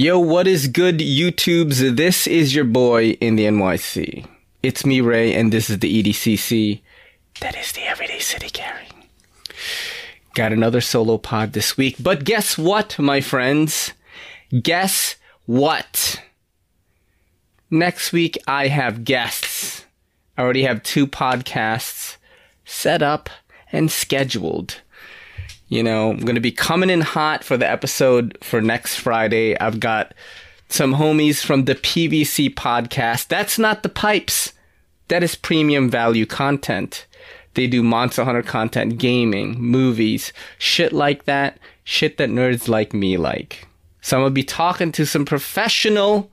Yo, what is good, YouTubes? This is your boy in the NYC. It's me, Ray, and this is the EDCC. That is the Everyday City Carry. Got another solo pod this week, but guess what, my friends? Guess what? Next week, I have guests. I already have two podcasts set up and scheduled. You know, I'm going to be coming in hot for the episode for next Friday. I've got some homies from the PVC podcast. That's not the pipes. That is premium value content. They do Monster Hunter content, gaming, movies, shit like that. Shit that nerds like me like. So I'm going to be talking to some professional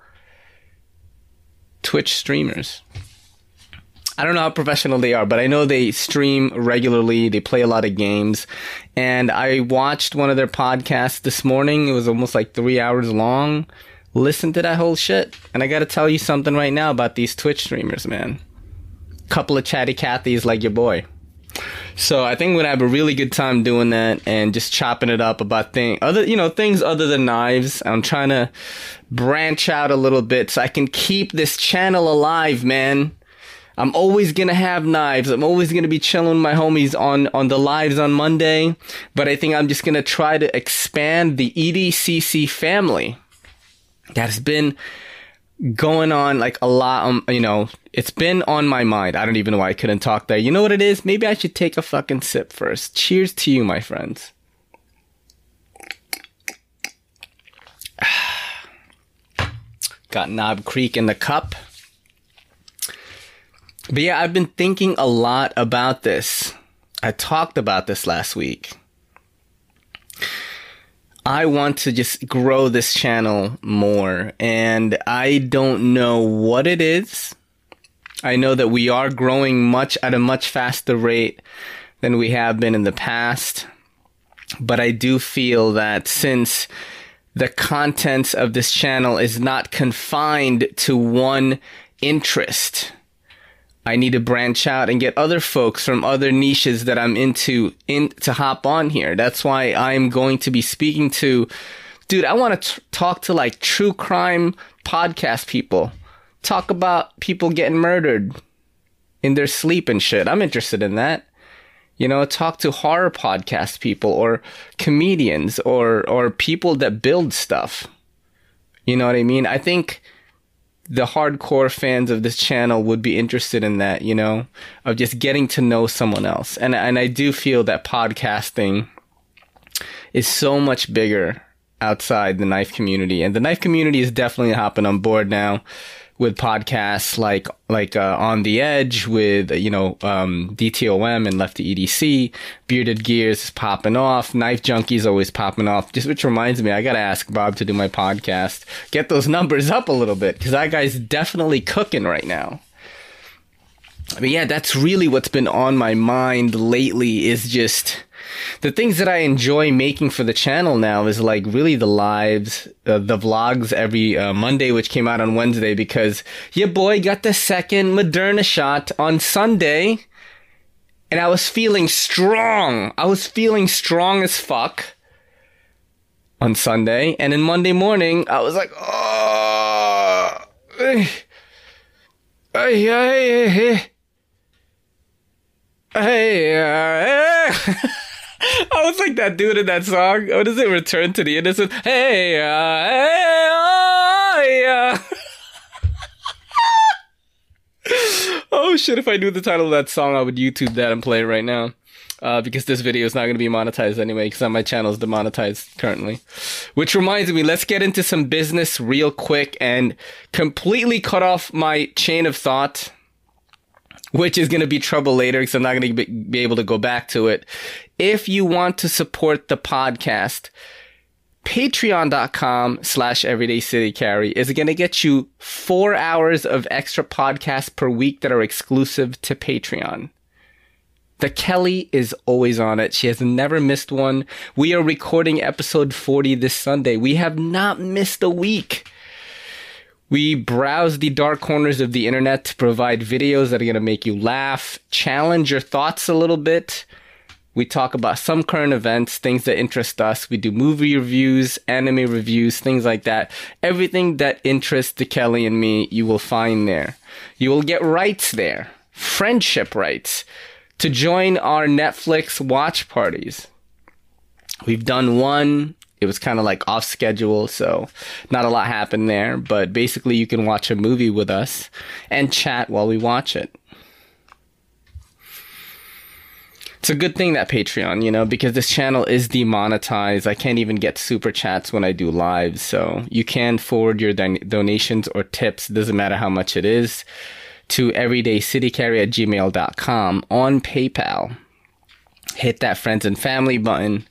Twitch streamers. I don't know how professional they are, but I know they stream regularly. They play a lot of games. And I watched one of their podcasts this morning. It was almost like three hours long. Listen to that whole shit. And I gotta tell you something right now about these Twitch streamers, man. Couple of chatty Cathys like your boy. So I think we're gonna have a really good time doing that and just chopping it up about things other you know things other than knives. I'm trying to branch out a little bit so I can keep this channel alive, man. I'm always gonna have knives. I'm always gonna be chilling with my homies on on the lives on Monday. But I think I'm just gonna try to expand the EDCC family that has been going on like a lot. Um, you know, it's been on my mind. I don't even know why I couldn't talk there. You know what it is? Maybe I should take a fucking sip first. Cheers to you, my friends. Got Knob Creek in the cup. But yeah, I've been thinking a lot about this. I talked about this last week. I want to just grow this channel more, and I don't know what it is. I know that we are growing much at a much faster rate than we have been in the past. But I do feel that since the contents of this channel is not confined to one interest, I need to branch out and get other folks from other niches that I'm into in to hop on here. That's why I'm going to be speaking to, dude. I want to talk to like true crime podcast people. Talk about people getting murdered in their sleep and shit. I'm interested in that. You know, talk to horror podcast people or comedians or or people that build stuff. You know what I mean? I think the hardcore fans of this channel would be interested in that, you know, of just getting to know someone else. And and I do feel that podcasting is so much bigger outside the knife community. And the knife community is definitely hopping on board now with podcasts like like uh, on the edge with you know um, DTOM and Lefty EDC, Bearded Gears is popping off, Knife Junkies always popping off. Just which reminds me, I gotta ask Bob to do my podcast, get those numbers up a little bit because that guy's definitely cooking right now. But yeah, that's really what's been on my mind lately is just the things that I enjoy making for the channel now is like really the lives, uh, the vlogs every uh, Monday, which came out on Wednesday because your boy got the second Moderna shot on Sunday. And I was feeling strong. I was feeling strong as fuck on Sunday. And then Monday morning, I was like, oh, hey, hey, hey, hey. Uh, hey. I was like that dude in that song. What is it? Return to the innocent. Hey, uh, hey, oh, yeah. oh shit! If I knew the title of that song, I would YouTube that and play it right now. Uh, because this video is not going to be monetized anyway, because my channel is demonetized currently. Which reminds me, let's get into some business real quick and completely cut off my chain of thought which is going to be trouble later because I'm not going to be able to go back to it. If you want to support the podcast, patreon.com slash everyday city carry is going to get you four hours of extra podcasts per week that are exclusive to Patreon. The Kelly is always on it. She has never missed one. We are recording episode 40 this Sunday. We have not missed a week. We browse the dark corners of the internet to provide videos that are going to make you laugh, challenge your thoughts a little bit, We talk about some current events, things that interest us. We do movie reviews, anime reviews, things like that. Everything that interests the Kelly and me, you will find there. You will get rights there, friendship rights to join our Netflix watch parties. We've done one. It was kind of like off schedule, so not a lot happened there. But basically, you can watch a movie with us and chat while we watch it. it's a good thing that Patreon, you know, because this channel is demonetized. I can't even get super chats when I do live. So you can forward your don- donations or tips, doesn't matter how much it is, to everydaycitycarry at gmail.com on PayPal. Hit that friends and family button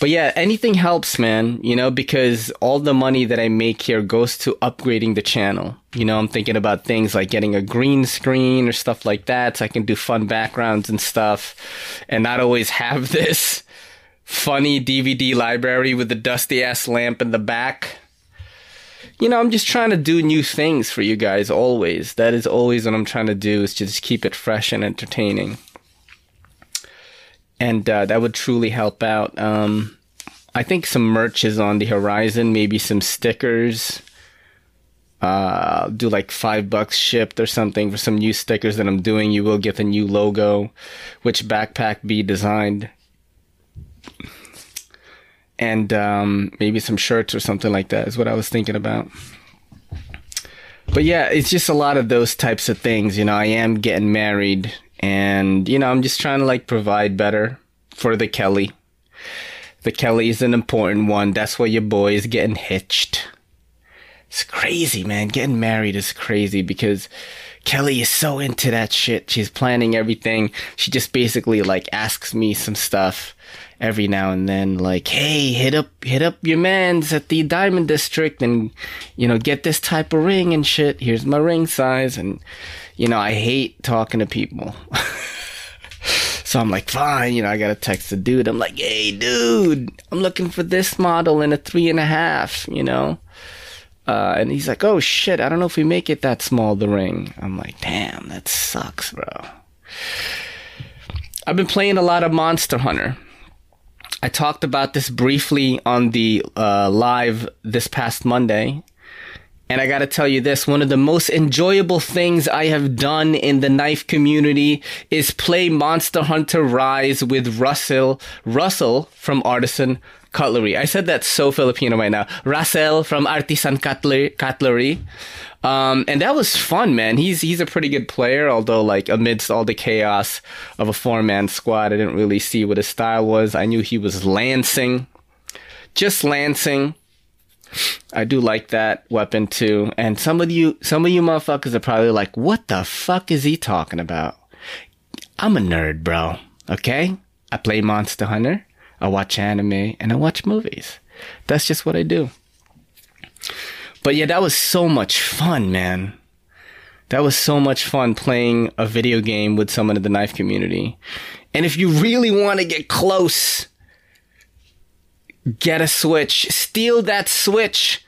but yeah, anything helps, man, you know, because all the money that I make here goes to upgrading the channel. You know, I'm thinking about things like getting a green screen or stuff like that so I can do fun backgrounds and stuff and not always have this funny DVD library with the dusty ass lamp in the back. You know, I'm just trying to do new things for you guys always. That is always what I'm trying to do is just keep it fresh and entertaining and uh, that would truly help out. Um, I think some merch is on the horizon, maybe some stickers. Uh, do like five bucks shipped or something for some new stickers that I'm doing. You will get the new logo, which backpack be designed, and um, maybe some shirts or something like that is what I was thinking about. But yeah, it's just a lot of those types of things. You know, I am getting married and, you know, I'm just trying to like provide better for the Kelly. The Kelly is an important one. That's why your boy is getting hitched. It's crazy, man. Getting married is crazy because Kelly is so into that shit. She's planning everything. She just basically like asks me some stuff every now and then, like, hey, hit up, hit up your man's at the Diamond District and, you know, get this type of ring and shit. Here's my ring size. And, you know, I hate talking to people. so I'm like, fine, you know, I gotta text the dude. I'm like, hey, dude, I'm looking for this model in a three and a half, you know? Uh, and he's like, oh shit, I don't know if we make it that small, the ring. I'm like, damn, that sucks, bro. I've been playing a lot of Monster Hunter. I talked about this briefly on the uh, live this past Monday. And I gotta tell you this, one of the most enjoyable things I have done in the knife community is play Monster Hunter Rise with Russell, Russell from Artisan Cutlery. I said that so Filipino right now. Russell from Artisan Cutlery. Cutlery. Um, and that was fun, man. He's he's a pretty good player, although like amidst all the chaos of a four man squad, I didn't really see what his style was. I knew he was lancing, just lancing. I do like that weapon too. And some of you, some of you motherfuckers are probably like, what the fuck is he talking about? I'm a nerd, bro. Okay? I play Monster Hunter. I watch anime and I watch movies. That's just what I do. But yeah, that was so much fun, man. That was so much fun playing a video game with someone in the knife community. And if you really want to get close get a Switch, steal that Switch.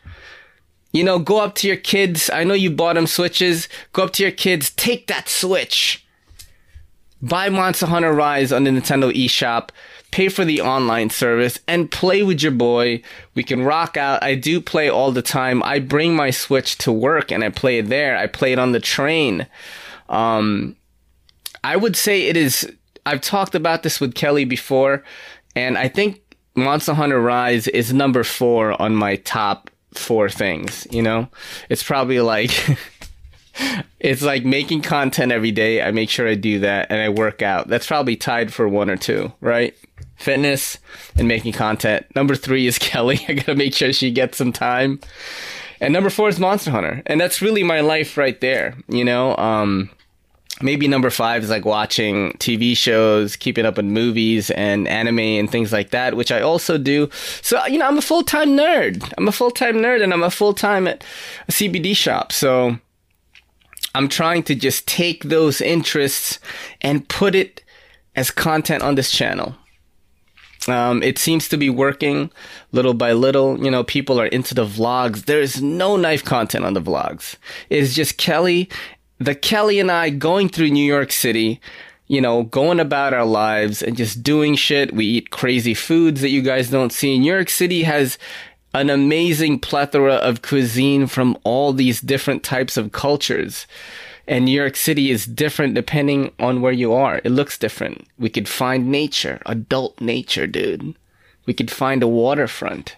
You know, go up to your kids. I know you bought them Switches. Go up to your kids, take that Switch. Buy Monster Hunter Rise on the Nintendo eShop. Pay for the online service and play with your boy. We can rock out. I do play all the time. I bring my Switch to work and I play it there. I play it on the train. Um, I would say it is. I've talked about this with Kelly before, and I think Monster Hunter Rise is number four on my top four things. You know, it's probably like it's like making content every day. I make sure I do that and I work out. That's probably tied for one or two, right? Fitness and making content. Number three is Kelly. I gotta make sure she gets some time. And number four is Monster Hunter. And that's really my life right there. You know, um, maybe number five is like watching TV shows, keeping up with movies and anime and things like that, which I also do. So, you know, I'm a full time nerd. I'm a full time nerd and I'm a full time at a CBD shop. So I'm trying to just take those interests and put it as content on this channel. Um, it seems to be working little by little. You know, people are into the vlogs. There is no knife content on the vlogs. It's just Kelly the Kelly and I going through New York City, you know, going about our lives and just doing shit. We eat crazy foods that you guys don't see. New York City has an amazing plethora of cuisine from all these different types of cultures. And New York City is different depending on where you are. It looks different. We could find nature, adult nature, dude. We could find a waterfront.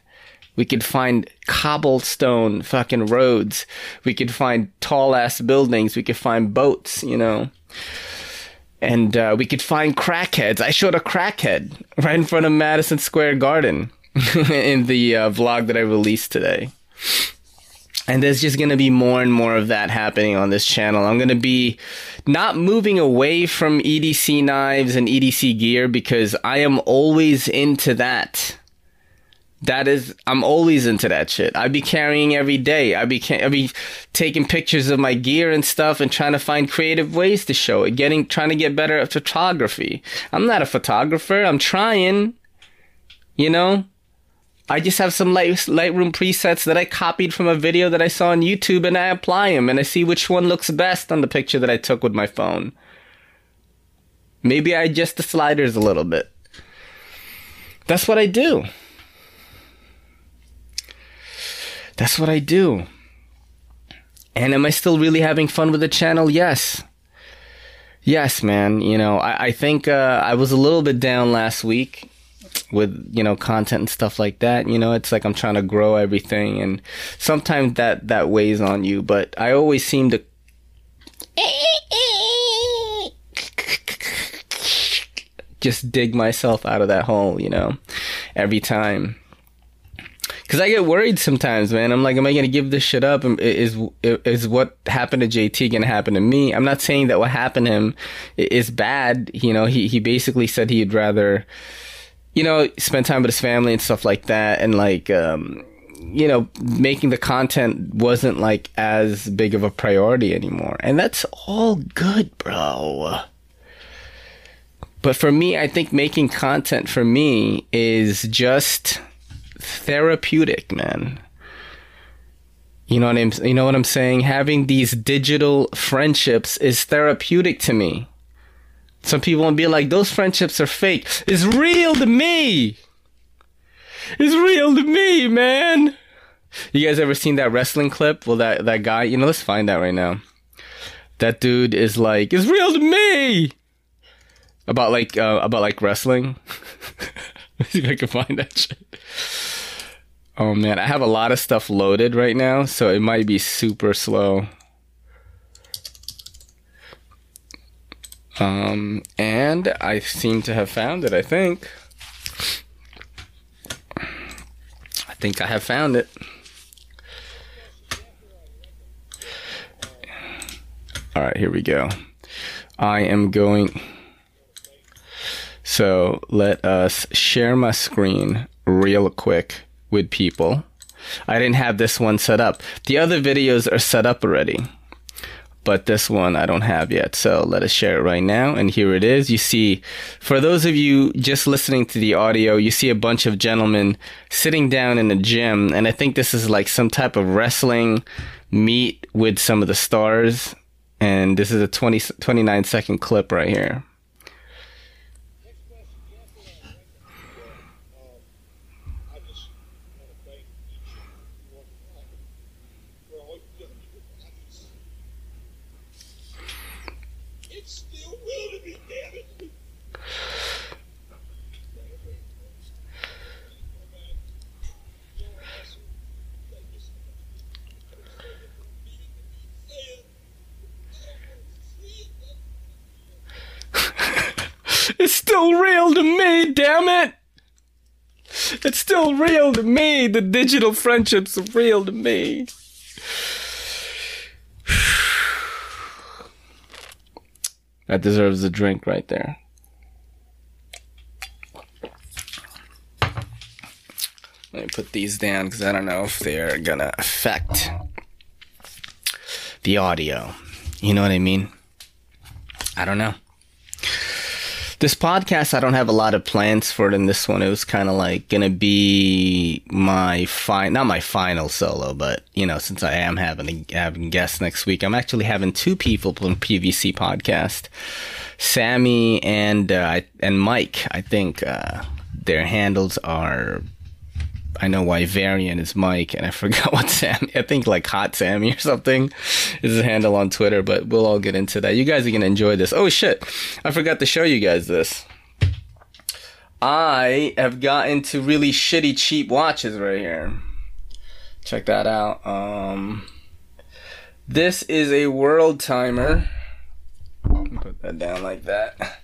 We could find cobblestone fucking roads. We could find tall ass buildings. We could find boats, you know. And uh, we could find crackheads. I showed a crackhead right in front of Madison Square Garden in the uh, vlog that I released today. And there's just going to be more and more of that happening on this channel. I'm going to be not moving away from EDC knives and EDC gear because I am always into that. That is, I'm always into that shit. I be carrying every day. I be, I be taking pictures of my gear and stuff and trying to find creative ways to show it. Getting, trying to get better at photography. I'm not a photographer. I'm trying. You know? I just have some Light, Lightroom presets that I copied from a video that I saw on YouTube and I apply them and I see which one looks best on the picture that I took with my phone. Maybe I adjust the sliders a little bit. That's what I do. That's what I do. And am I still really having fun with the channel? Yes. Yes, man. You know, I, I think uh, I was a little bit down last week with you know content and stuff like that you know it's like i'm trying to grow everything and sometimes that that weighs on you but i always seem to just dig myself out of that hole you know every time because I get worried sometimes, man. I'm like, am I gonna give this shit up? Is is what happened to JT gonna happen to me? I'm not saying that what happened to him is bad. You know, he he basically said he'd rather you know, spend time with his family and stuff like that. And like, um, you know, making the content wasn't like as big of a priority anymore. And that's all good, bro. But for me, I think making content for me is just therapeutic, man. You know what I'm you know what I'm saying? Having these digital friendships is therapeutic to me. Some people will be like, those friendships are fake. It's real to me. It's real to me, man. You guys ever seen that wrestling clip? Well, that, that guy, you know, let's find that right now. That dude is like, it's real to me. About like, uh, about like wrestling. See if I can find that shit. Oh man, I have a lot of stuff loaded right now, so it might be super slow. Um, and I seem to have found it, I think. I think I have found it. All right, here we go. I am going. So let us share my screen real quick with people. I didn't have this one set up. The other videos are set up already but this one I don't have yet. So let us share it right now. And here it is. You see, for those of you just listening to the audio, you see a bunch of gentlemen sitting down in a gym. And I think this is like some type of wrestling meet with some of the stars. And this is a 20, 29 second clip right here. It's still real to me, damn it! It's still real to me. The digital friendships are real to me. That deserves a drink right there. Let me put these down because I don't know if they're gonna affect the audio. You know what I mean? I don't know. This podcast, I don't have a lot of plans for it in this one. It was kind of like gonna be my fine, not my final solo, but you know, since I am having having guests next week, I'm actually having two people from PVC podcast, Sammy and uh, and Mike. I think uh, their handles are I know why Varian is Mike, and I forgot what Sam. I think like Hot Sammy or something is his handle on Twitter. But we'll all get into that. You guys are gonna enjoy this. Oh shit! I forgot to show you guys this. I have gotten to really shitty cheap watches right here. Check that out. Um, this is a world timer. Put that down like that.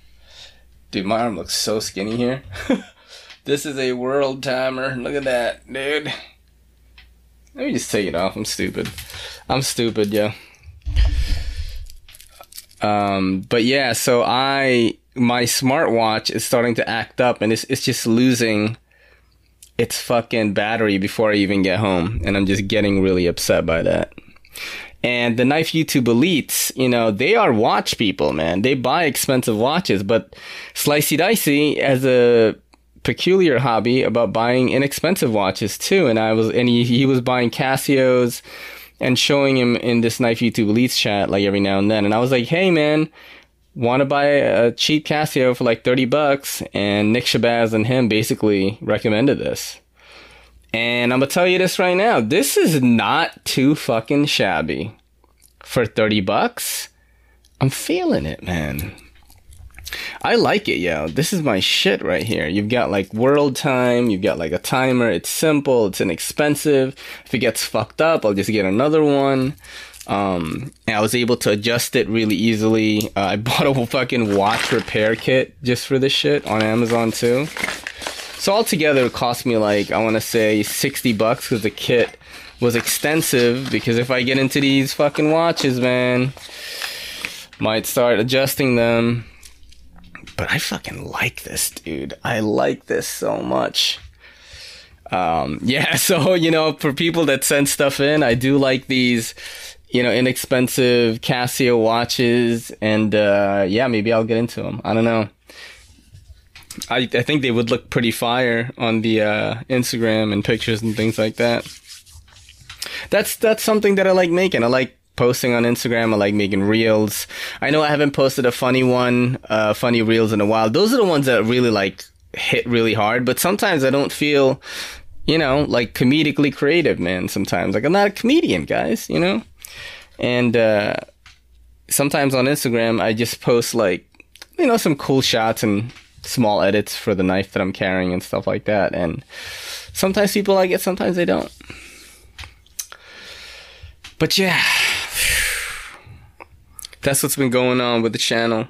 Dude, my arm looks so skinny here. This is a world timer. Look at that, dude. Let me just take it off. I'm stupid. I'm stupid, yeah. Um, but yeah, so I my smartwatch is starting to act up and it's it's just losing its fucking battery before I even get home. And I'm just getting really upset by that. And the Knife YouTube elites, you know, they are watch people, man. They buy expensive watches, but Slicey Dicey as a peculiar hobby about buying inexpensive watches too. And I was, and he, he was buying Casios and showing him in this Knife YouTube Elites chat like every now and then. And I was like, hey man, want to buy a cheap Casio for like 30 bucks? And Nick Shabazz and him basically recommended this. And I'm gonna tell you this right now. This is not too fucking shabby. For 30 bucks, I'm feeling it, man. I like it, yo. This is my shit right here. You've got like world time, you've got like a timer. It's simple, it's inexpensive. If it gets fucked up, I'll just get another one. Um, and I was able to adjust it really easily. Uh, I bought a fucking watch repair kit just for this shit on Amazon too. So altogether, it cost me like I want to say sixty bucks because the kit was extensive. Because if I get into these fucking watches, man, might start adjusting them but I fucking like this, dude. I like this so much. Um, yeah, so, you know, for people that send stuff in, I do like these, you know, inexpensive Casio watches. And, uh, yeah, maybe I'll get into them. I don't know. I, I think they would look pretty fire on the, uh, Instagram and pictures and things like that. That's, that's something that I like making. I like posting on Instagram. I like making reels. I know I haven't posted a funny one, uh, funny reels in a while. Those are the ones that really like hit really hard, but sometimes I don't feel, you know, like comedically creative, man. Sometimes like I'm not a comedian, guys, you know? And, uh, sometimes on Instagram, I just post like, you know, some cool shots and small edits for the knife that I'm carrying and stuff like that. And sometimes people like it, sometimes they don't. But yeah, that's what's been going on with the channel.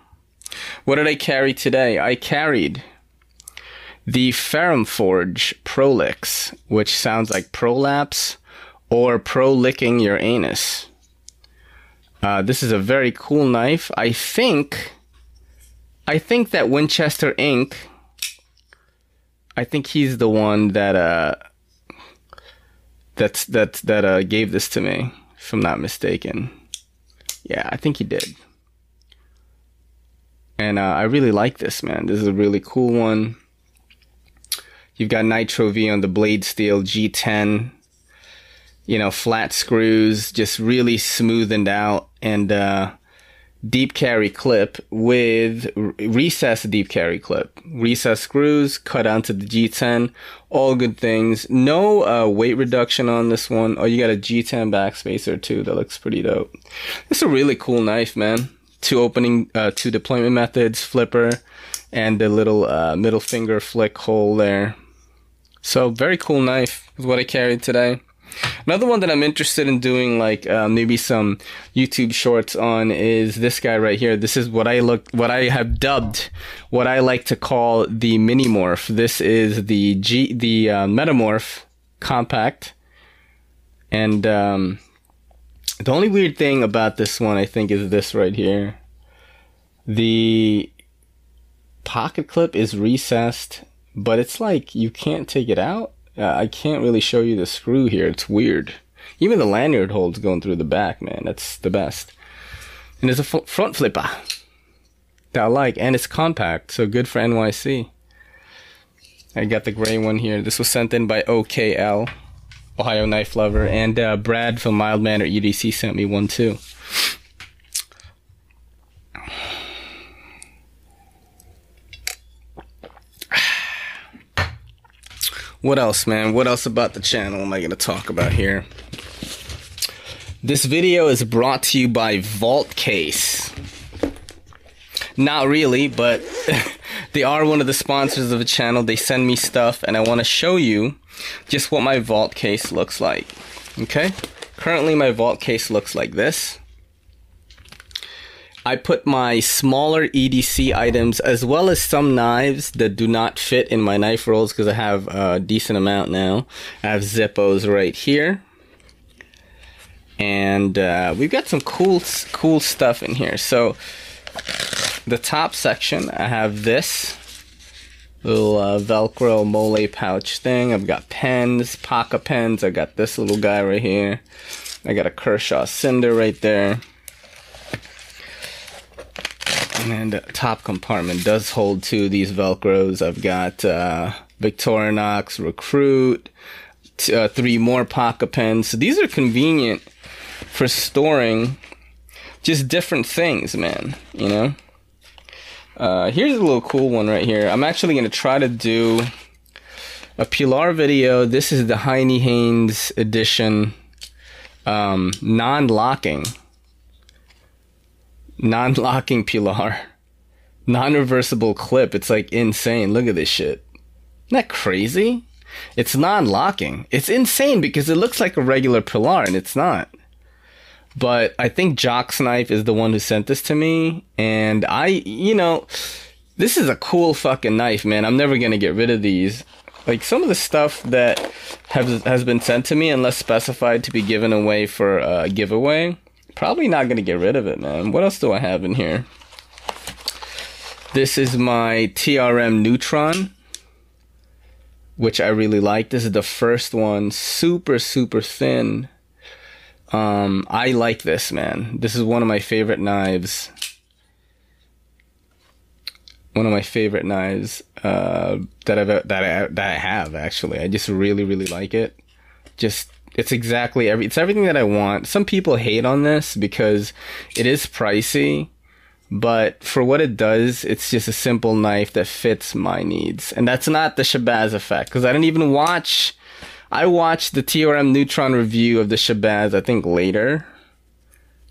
What did I carry today? I carried the Ferrum Forge Prolix, which sounds like prolapse or pro licking your anus. Uh, this is a very cool knife. I think, I think that Winchester Inc. I think he's the one that uh, that's that that uh, gave this to me, if I'm not mistaken. Yeah, I think he did. And uh, I really like this, man. This is a really cool one. You've got Nitro V on the blade steel G10. You know, flat screws, just really smoothened out. And uh, deep carry clip with recessed deep carry clip. Recessed screws cut onto the G10. All good things. No uh, weight reduction on this one. Oh, you got a G10 backspacer too. That looks pretty dope. It's a really cool knife, man. Two opening, uh, two deployment methods, flipper, and the little uh, middle finger flick hole there. So very cool knife is what I carried today. Another one that I'm interested in doing, like uh, maybe some YouTube shorts on, is this guy right here. This is what I look, what I have dubbed, what I like to call the mini morph. This is the G, the uh, Metamorph compact, and um, the only weird thing about this one, I think, is this right here. The pocket clip is recessed, but it's like you can't take it out uh, I can't really show you the screw here. It's weird. Even the lanyard hole's going through the back, man. That's the best. And there's a front flipper. that I like, and it's compact, so good for NYC. I got the gray one here. This was sent in by OKL, Ohio Knife Lover, and uh, Brad from Mild Manner EDC sent me one too. What else, man? What else about the channel am I going to talk about here? This video is brought to you by Vault Case. Not really, but they are one of the sponsors of the channel. They send me stuff, and I want to show you just what my vault case looks like. Okay? Currently, my vault case looks like this. I put my smaller EDC items as well as some knives that do not fit in my knife rolls because I have a decent amount now. I have Zippos right here. And uh, we've got some cool, cool stuff in here. So the top section, I have this little uh, Velcro mole pouch thing. I've got pens, pocket pens. I got this little guy right here. I got a Kershaw Cinder right there. And top compartment does hold two of these Velcros. I've got uh, Victorinox Recruit, t- uh, three more pocket pens. So these are convenient for storing just different things, man. You know? Uh, here's a little cool one right here. I'm actually going to try to do a Pilar video. This is the Heinnie Haynes edition um, non locking non-locking pilar, non-reversible clip. It's like insane. Look at this shit. Isn't that crazy? It's non-locking. It's insane because it looks like a regular pilar and it's not. But I think Jock's Knife is the one who sent this to me, and I, you know, this is a cool fucking knife, man. I'm never gonna get rid of these. Like some of the stuff that has has been sent to me, unless specified to be given away for a giveaway, Probably not going to get rid of it, man. What else do I have in here? This is my TRM Neutron, which I really like. This is the first one. Super, super thin. Um, I like this, man. This is one of my favorite knives. One of my favorite knives uh, that I've that I that I have actually. I just really really like it. Just it's exactly every it's everything that I want. Some people hate on this because it is pricey, but for what it does, it's just a simple knife that fits my needs. And that's not the Shabazz effect because I didn't even watch I watched the TRM Neutron review of the Shabazz I think later.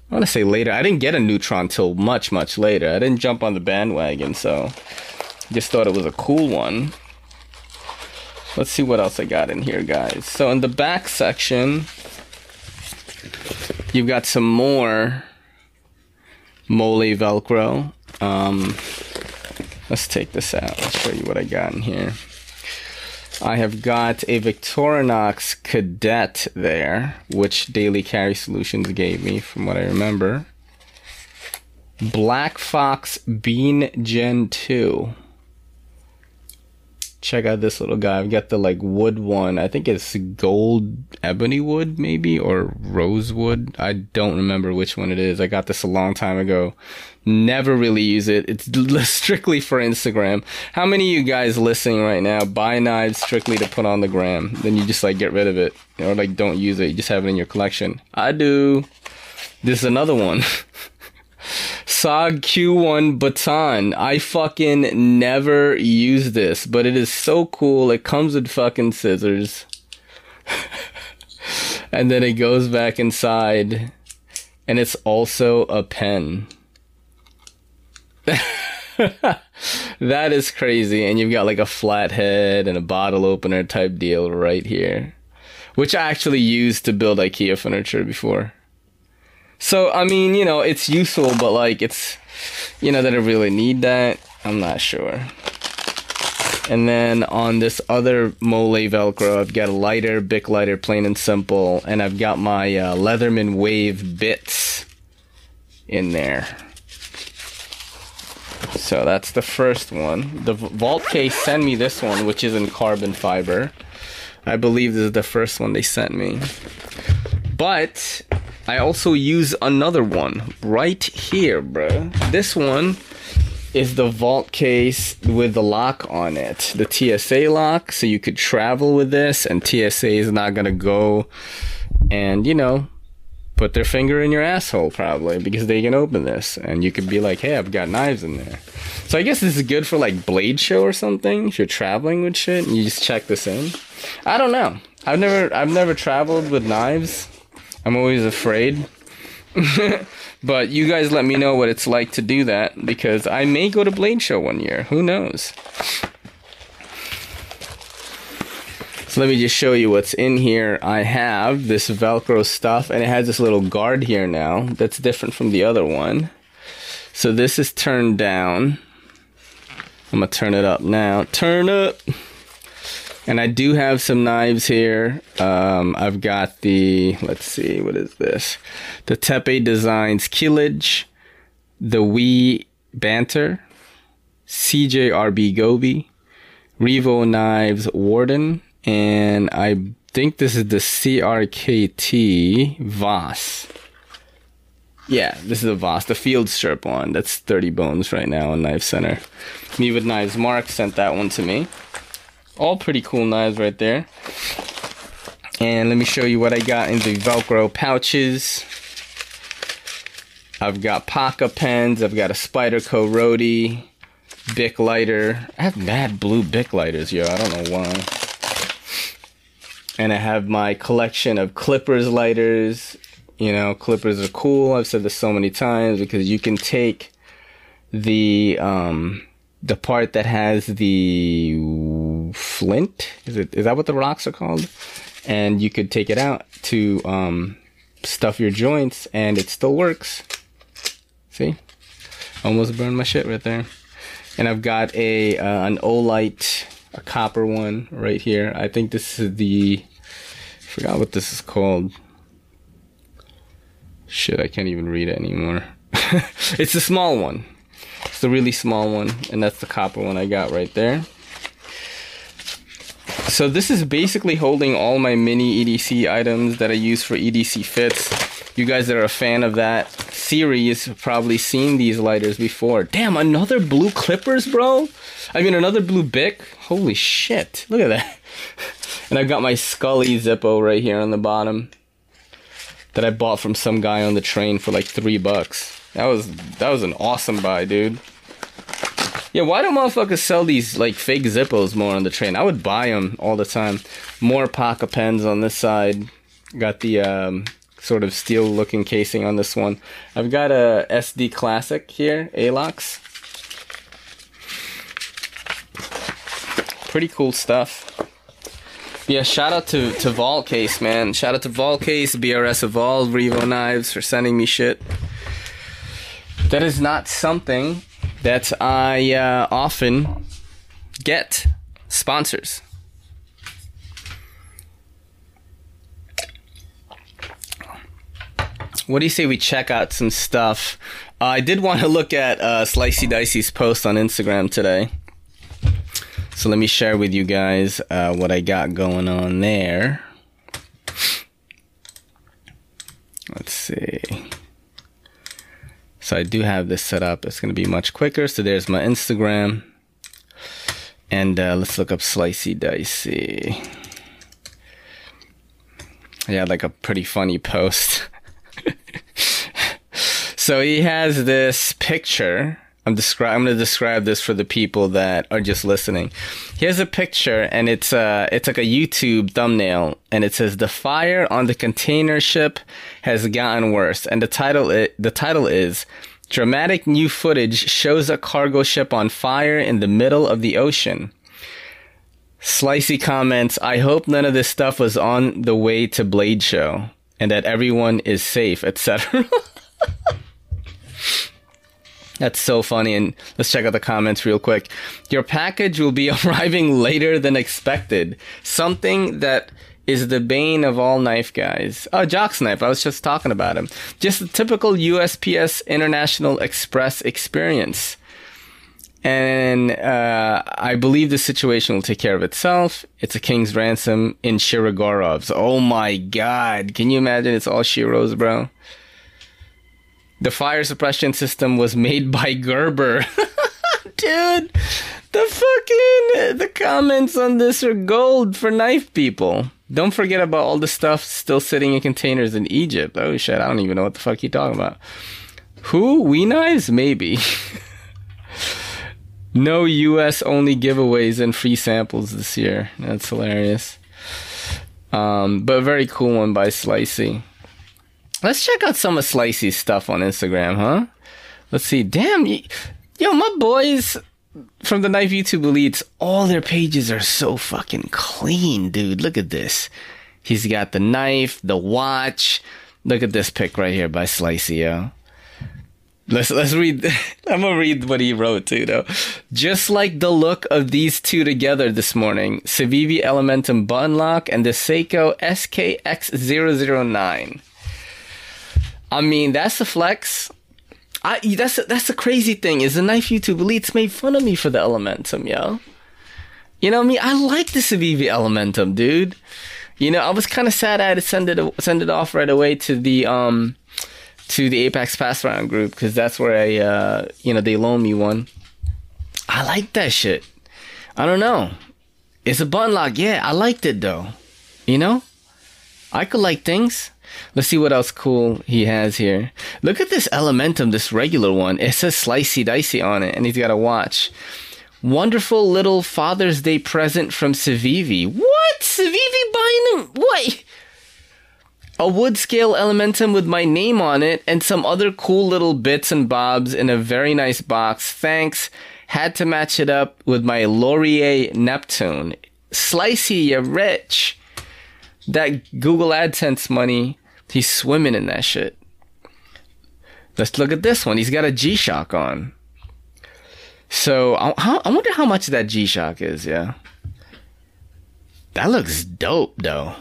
I want to say later. I didn't get a Neutron till much much later. I didn't jump on the bandwagon, so just thought it was a cool one. Let's see what else I got in here, guys. So in the back section, you've got some more Mole Velcro. Um, let's take this out. I'll show you what I got in here. I have got a Victorinox Cadet there, which Daily Carry Solutions gave me, from what I remember. Black Fox Bean Gen 2 check out this little guy. I've got the like wood one. I think it's gold ebony wood, maybe, or rosewood. I don't remember which one it is. I got this a long time ago. Never really use it. It's strictly for Instagram. How many of you guys listening right now buy knives strictly to put on the gram? Then you just like get rid of it, or like don't use it. You just have it in your collection. I do. This is another one. SOG Q1 baton. I fucking never use this, but it is so cool. It comes with fucking scissors. and then it goes back inside. And it's also a pen. that is crazy. And you've got like a flathead and a bottle opener type deal right here. Which I actually used to build IKEA furniture before. So I mean, you know, it's useful, but like it's, you know, that I really need that. I'm not sure. And then on this other Mole Velcro, I've got a lighter, Bic lighter, plain and simple, and I've got my uh, Leatherman Wave bits in there. So that's the first one. The Vault case sent me this one, which is in carbon fiber. I believe this is the first one they sent me. But I also use another one right here, bro. This one is the vault case with the lock on it, the TSA lock, so you could travel with this, and TSA is not gonna go and you know put their finger in your asshole probably because they can open this, and you could be like, hey, I've got knives in there. So I guess this is good for like Blade Show or something if you're traveling with shit and you just check this in. I don't know. I've never I've never traveled with knives. I'm always afraid. but you guys let me know what it's like to do that because I may go to Blade Show one year. Who knows? So let me just show you what's in here. I have this Velcro stuff and it has this little guard here now that's different from the other one. So this is turned down. I'm gonna turn it up now. Turn up! And I do have some knives here. Um, I've got the, let's see, what is this? The Tepe Designs Killage, the Wee Banter, CJRB Gobi, Revo Knives Warden, and I think this is the CRKT Voss. Yeah, this is a Voss, the field strip one. That's 30 bones right now in Knife Center. Me with Knives Mark sent that one to me. All pretty cool knives right there. And let me show you what I got in the Velcro pouches. I've got Paca pens. I've got a Spyderco Roadie. Bic lighter. I have mad blue Bic lighters, yo. I don't know why. And I have my collection of Clippers lighters. You know, Clippers are cool. I've said this so many times because you can take the um the part that has the flint. Is it is that what the rocks are called? And you could take it out to um, stuff your joints, and it still works. See, almost burned my shit right there. And I've got a uh, an Olight, a copper one right here. I think this is the I forgot what this is called. Shit, I can't even read it anymore. it's a small one. It's the really small one, and that's the copper one I got right there. So this is basically holding all my mini EDC items that I use for EDC fits. You guys that are a fan of that series have probably seen these lighters before. Damn, another blue clippers, bro? I mean, another blue Bic? Holy shit. Look at that. And I've got my Scully Zippo right here on the bottom that I bought from some guy on the train for like three bucks. That was that was an awesome buy, dude. Yeah, why do motherfuckers sell these like fake Zippos more on the train? I would buy them all the time. More Paca pens on this side. Got the um, sort of steel looking casing on this one. I've got a SD Classic here, Alox. Pretty cool stuff. Yeah, shout out to, to Vault Case, man. Shout out to Vault Case, BRS Evolve, Revo Knives for sending me shit. That is not something that I uh, often get sponsors. What do you say we check out some stuff? Uh, I did want to look at uh, Slicey Dicey's post on Instagram today. So let me share with you guys uh, what I got going on there. Let's see. So I do have this set up. It's going to be much quicker. So there's my Instagram. And uh, let's look up Slicey Dicey. Yeah, like a pretty funny post. so he has this picture. I'm descri- I'm going to describe this for the people that are just listening. Here's a picture and it's uh it's like a YouTube thumbnail and it says the fire on the container ship has gotten worse and the title it, the title is dramatic new footage shows a cargo ship on fire in the middle of the ocean. Slicey comments, I hope none of this stuff was on the way to Blade Show and that everyone is safe, etc. That's so funny. And let's check out the comments real quick. Your package will be arriving later than expected. Something that is the bane of all knife guys. Oh, Jock's knife. I was just talking about him. Just a typical USPS International Express experience. And uh, I believe the situation will take care of itself. It's a king's ransom in Shirogorovs. Oh my god. Can you imagine? It's all Shiros, bro. The fire suppression system was made by Gerber. Dude, the fucking the comments on this are gold for knife people. Don't forget about all the stuff still sitting in containers in Egypt. Oh shit, I don't even know what the fuck you're talking about. Who? We knives? Maybe. no US only giveaways and free samples this year. That's hilarious. Um, but a very cool one by Slicey. Let's check out some of Slicey's stuff on Instagram, huh? Let's see. Damn, yo, my boys from the Knife YouTube Elites, all their pages are so fucking clean, dude. Look at this. He's got the knife, the watch. Look at this pic right here by Slicey, yo. Let's let's read. I'm gonna read what he wrote too, though. Just like the look of these two together this morning, Civivi Elementum Button Lock and the Seiko SKX009. I mean, that's a flex. I that's that's the crazy thing is the knife YouTube elites made fun of me for the Elementum, yo. You know what I mean? I like the Civivi Elementum, dude. You know, I was kind of sad I had to send it send it off right away to the um to the Apex Pass Round group because that's where I uh you know they loaned me one. I like that shit. I don't know. It's a button lock, yeah. I liked it though. You know, I could like things. Let's see what else cool he has here. Look at this Elementum, this regular one. It says Slicey Dicey on it, and he's got a watch. Wonderful little Father's Day present from Civivi. What? Civivi buying? What? A wood scale Elementum with my name on it and some other cool little bits and bobs in a very nice box. Thanks. Had to match it up with my Lorier Neptune. Slicey, you rich. That Google AdSense money He's swimming in that shit. Let's look at this one. He's got a G Shock on. So I, I wonder how much that G Shock is. Yeah, that looks dope though.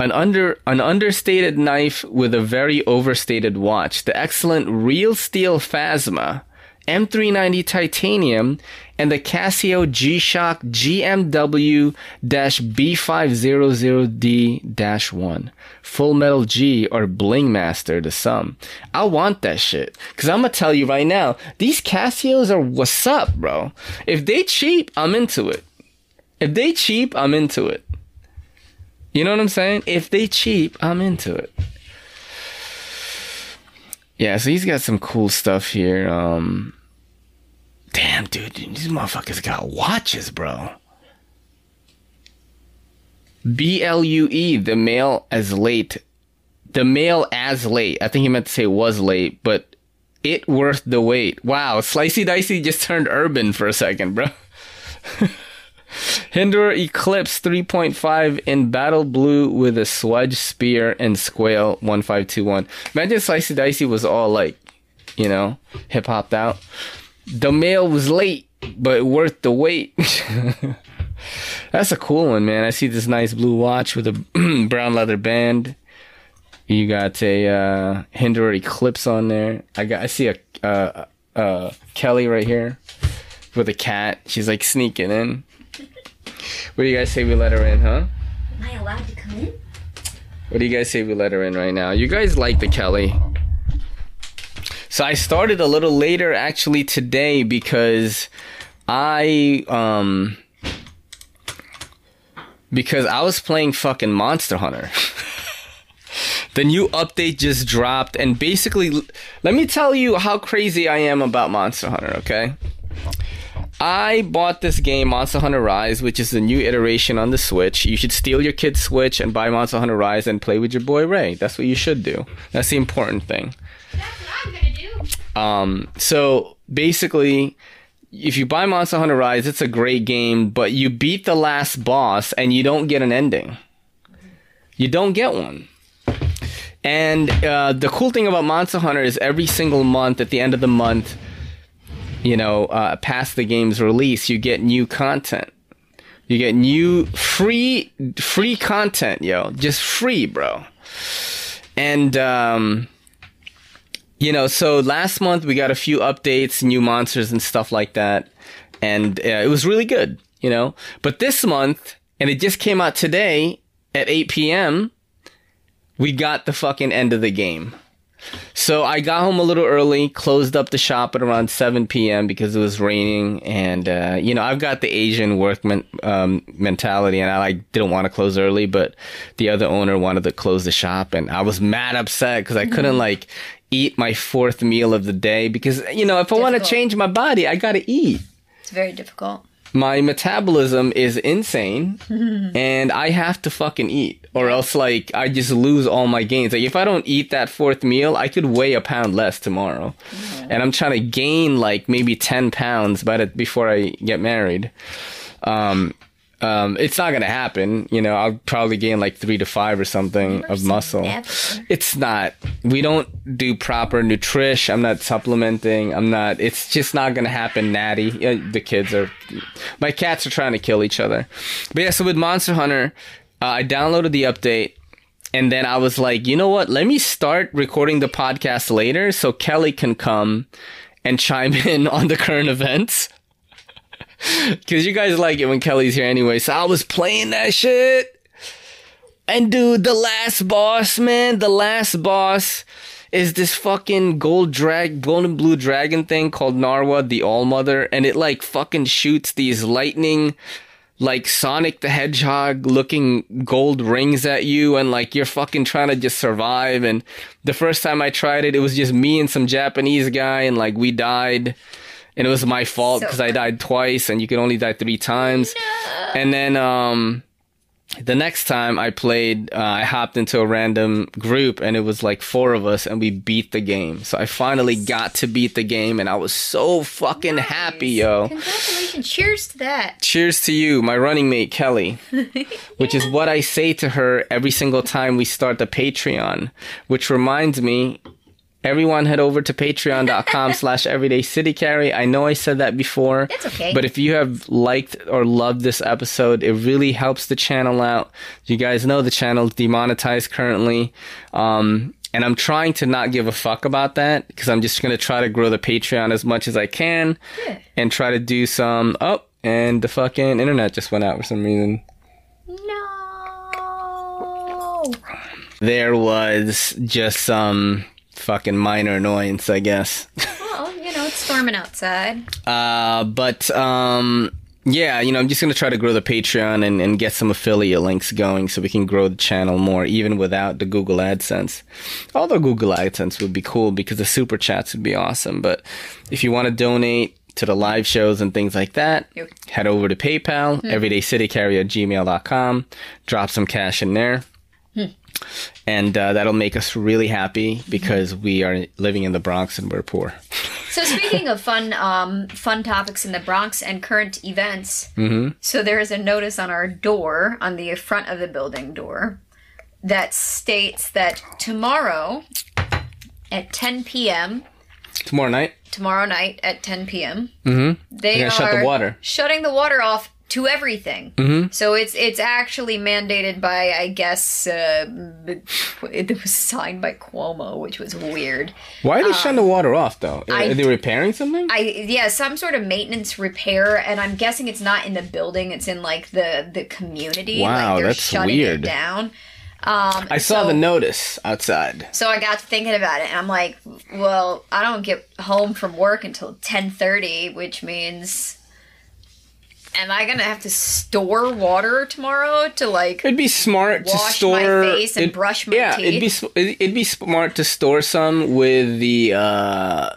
An under an understated knife with a very overstated watch. The excellent real steel Phasma M390 titanium and the Casio G-Shock GMW-B500D-1. Full Metal G or Bling Master to some. I want that shit. Cause I'm gonna tell you right now, these Casios are what's up, bro. If they cheap, I'm into it. If they cheap, I'm into it. You know what I'm saying? If they cheap, I'm into it. Yeah, so he's got some cool stuff here. Um, damn, dude, these motherfuckers got watches, bro. B L U E, the mail as late. The mail as late. I think he meant to say was late, but it worth the wait. Wow, Slicey Dicey just turned urban for a second, bro. Hinderer Eclipse 3.5 in battle blue with a swudge spear and squale 1521. Imagine Slicey Dicey was all like, you know, hip hopped out. The mail was late, but worth the wait. That's a cool one, man. I see this nice blue watch with a brown leather band. You got a uh, Hinderer Eclipse on there. I got. I see a uh, uh, Kelly right here with a cat. She's like sneaking in. What do you guys say we let her in, huh? Am I allowed to come in? What do you guys say we let her in right now? You guys like the Kelly? So I started a little later actually today because I um because I was playing fucking Monster Hunter. the new update just dropped and basically let me tell you how crazy I am about Monster Hunter, okay? I bought this game, Monster Hunter Rise, which is the new iteration on the Switch. You should steal your kid's Switch and buy Monster Hunter Rise and play with your boy Ray. That's what you should do. That's the important thing. That's what I'm gonna do. Um, so basically, if you buy Monster Hunter Rise, it's a great game, but you beat the last boss and you don't get an ending. You don't get one. And uh, the cool thing about Monster Hunter is every single month, at the end of the month, you know, uh, past the game's release, you get new content. You get new free free content, yo, just free, bro. And um, you know, so last month we got a few updates, new monsters and stuff like that, and uh, it was really good, you know. But this month, and it just came out today at 8 p.m. We got the fucking end of the game. So I got home a little early, closed up the shop at around 7 p.m. because it was raining. And, uh, you know, I've got the Asian workman um, mentality and I like didn't want to close early, but the other owner wanted to close the shop. And I was mad upset because I couldn't like eat my fourth meal of the day because, you know, if I want to change my body, I got to eat It's very difficult. My metabolism is insane and I have to fucking eat or else like I just lose all my gains. Like if I don't eat that fourth meal, I could weigh a pound less tomorrow. And I'm trying to gain like maybe 10 pounds by the, before I get married. Um, um, it's not gonna happen. You know, I'll probably gain like three to five or something of muscle. never. It's not. We don't do proper nutrition. I'm not supplementing. I'm not. It's just not gonna happen. Natty. The kids are. My cats are trying to kill each other. But yeah. So with Monster Hunter, uh, I downloaded the update. And then I was like, you know what? Let me start recording the podcast later so Kelly can come and chime in on the current events. Cause you guys like it when Kelly's here anyway. So I was playing that shit. And dude, the last boss, man, the last boss is this fucking gold drag, golden blue dragon thing called Narwa, the All Mother, and it like fucking shoots these lightning, like Sonic the Hedgehog looking gold rings at you, and like you're fucking trying to just survive. And the first time I tried it, it was just me and some Japanese guy, and like we died. And it was my fault So because I died twice, and you can only die three times. And then, um, the next time I played, uh, I hopped into a random group and it was like four of us and we beat the game. So I finally got to beat the game and I was so fucking happy, yo. Congratulations. Cheers to that. Cheers to you, my running mate Kelly, which is what I say to her every single time we start the Patreon, which reminds me, everyone head over to patreon.com slash everyday city carry. I know I said that before. Okay. But if you have liked or loved this episode, it really helps the channel out. You guys know the channel's demonetized currently. Um, and I'm trying to not give a fuck about that because I'm just going to try to grow the Patreon as much as I can Yeah. and try to do some. Oh, and the fucking internet just went out for some reason. No. There was just some fucking minor annoyance, I guess. Well, you know, it's storming outside. Uh, but um, yeah, you know, I'm just gonna try to grow the Patreon and, and get some affiliate links going so we can grow the channel more, even without the Google AdSense. Although Google AdSense would be cool because the super chats would be awesome. But if you want to donate to the live shows and things like that, Yep. head over to PayPal, everydaycitycarry at gmail.com, drop some cash in there. And uh, that'll make us really happy because we are living in the Bronx and we're poor. So speaking of fun, um, fun topics in the Bronx and current events, Mm-hmm. so there is a notice on our door, on the front of the building door, that states that tomorrow at 10 p.m. Tomorrow night, tomorrow night at 10 p.m. Mhm. They They're gonna shut the water. shutting the water off to everything. Mhm. So it's it's actually mandated by I guess uh, it was signed by Cuomo, which was weird. Why are they shutting the water off though? Are Um, I- they repairing something? I yeah, some sort of maintenance repair, and I'm guessing it's not in the building; it's in like the the community. Wow, like that's weird. It down. Um, I saw so- the notice outside. So I got thinking about it, and I'm like, well, I don't get home from work until 10:30, which means. Am I gonna have to store water tomorrow to like It'd be smart to Wash my store. face and it- brush my yeah, it'd be it'd be smart to store some with the. uh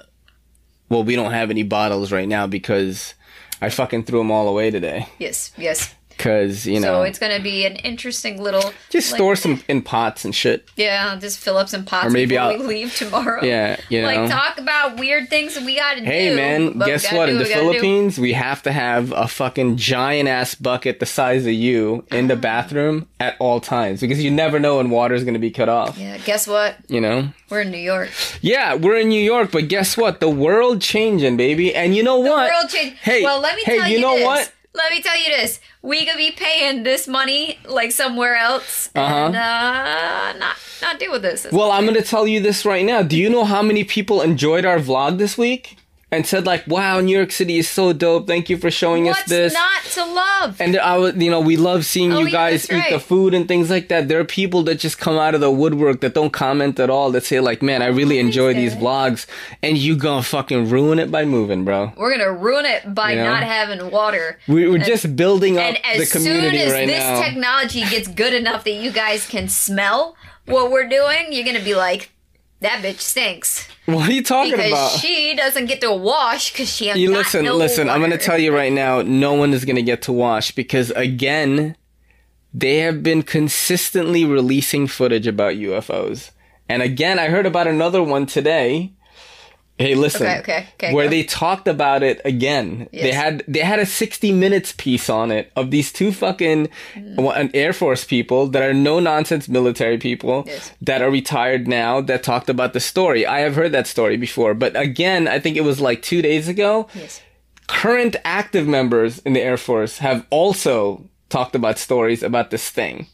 Well, we don't have any bottles right now because I fucking threw them all away today. yes, yes. Because you know. So it's gonna be an interesting little just like, store some in pots and shit. Yeah, just fill up some pots Or maybe before I'll- we leave tomorrow. Yeah, you know. Like talk about weird things we gotta Hey do. man, guess what? do In the what do. Philippines, we have to have a fucking giant ass bucket the size of you in Ah. the bathroom at all times because you never know when water is going to be cut off. Yeah, guess what? You know? We're in New York. Yeah, we're in New York, but guess what? The world changing, baby. And you know what? The world changed. Hey, well, let me hey, tell you you, know this. what? Let me tell you this. We could be paying this money like somewhere else and uh, not not deal with this. Well, I'm going to tell you this right now. Do you know how many people enjoyed our vlog this week? And said like, "Wow, New York City is so dope. Thank you for showing us What's this." not to love? and I was, you know, we love seeing Oh, you yeah, guys that's eat the right. food and things like that. There are people that just come out of the woodwork that don't comment at all. That say like, "Man, I really enjoy these vlogs," and you gonna fucking ruin it by moving, bro. We're gonna ruin it by You know? not having water. We, we're just building up And the as soon community as right this now. technology gets good enough that you guys can smell what we're doing, you're gonna be like, "That bitch stinks," what are you talking because about? she doesn't get to wash because she. You listen, listen. I'm gonna tell you right now, no one is gonna get to wash because again, they have been consistently releasing footage about UFOs. And again, I heard about another one today. Hey, listen. Okay, okay, okay, Where go. they talked about it again. They had they had a 60 minutes piece on it of these two fucking one- Air Force people that are no nonsense military people Yes. that are retired now that talked about the story. I have heard that story before, but again, I think it was like 2 days ago Yes. current active members in the Air Force have also talked about stories about this thing.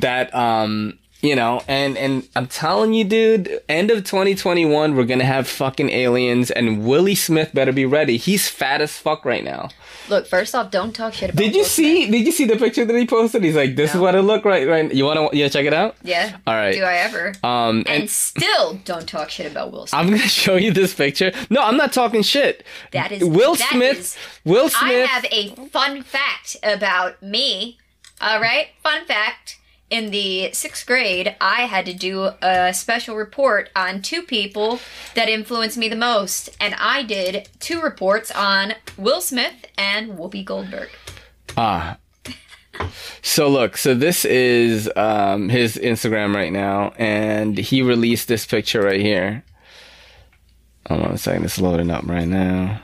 That um you know, and and I'm telling you, dude, end of 2021, we're gonna have fucking aliens, and Willie Smith better be ready. He's fat as fuck right now. Look, first off, don't talk shit about. Did you Will Smith. see? Did you see the picture that he posted? He's like, "This is what it look right." Right? You wanna? Yeah, check it out. Yeah. All right. Do I ever? Um, and, and still don't talk shit about Will Smith. I'm gonna show you this picture. No, I'm not talking shit. That is- Will that Smith. is- Will Smith. I have a fun fact about me. All right, fun fact. In the sixth grade, I had to do a special report on two people that influenced me the most, and I did two reports on Will Smith and Whoopi Goldberg. Ah. So look, so this is um, his Instagram right now, and he released this picture right here. Hold on a second, it's loading up right now.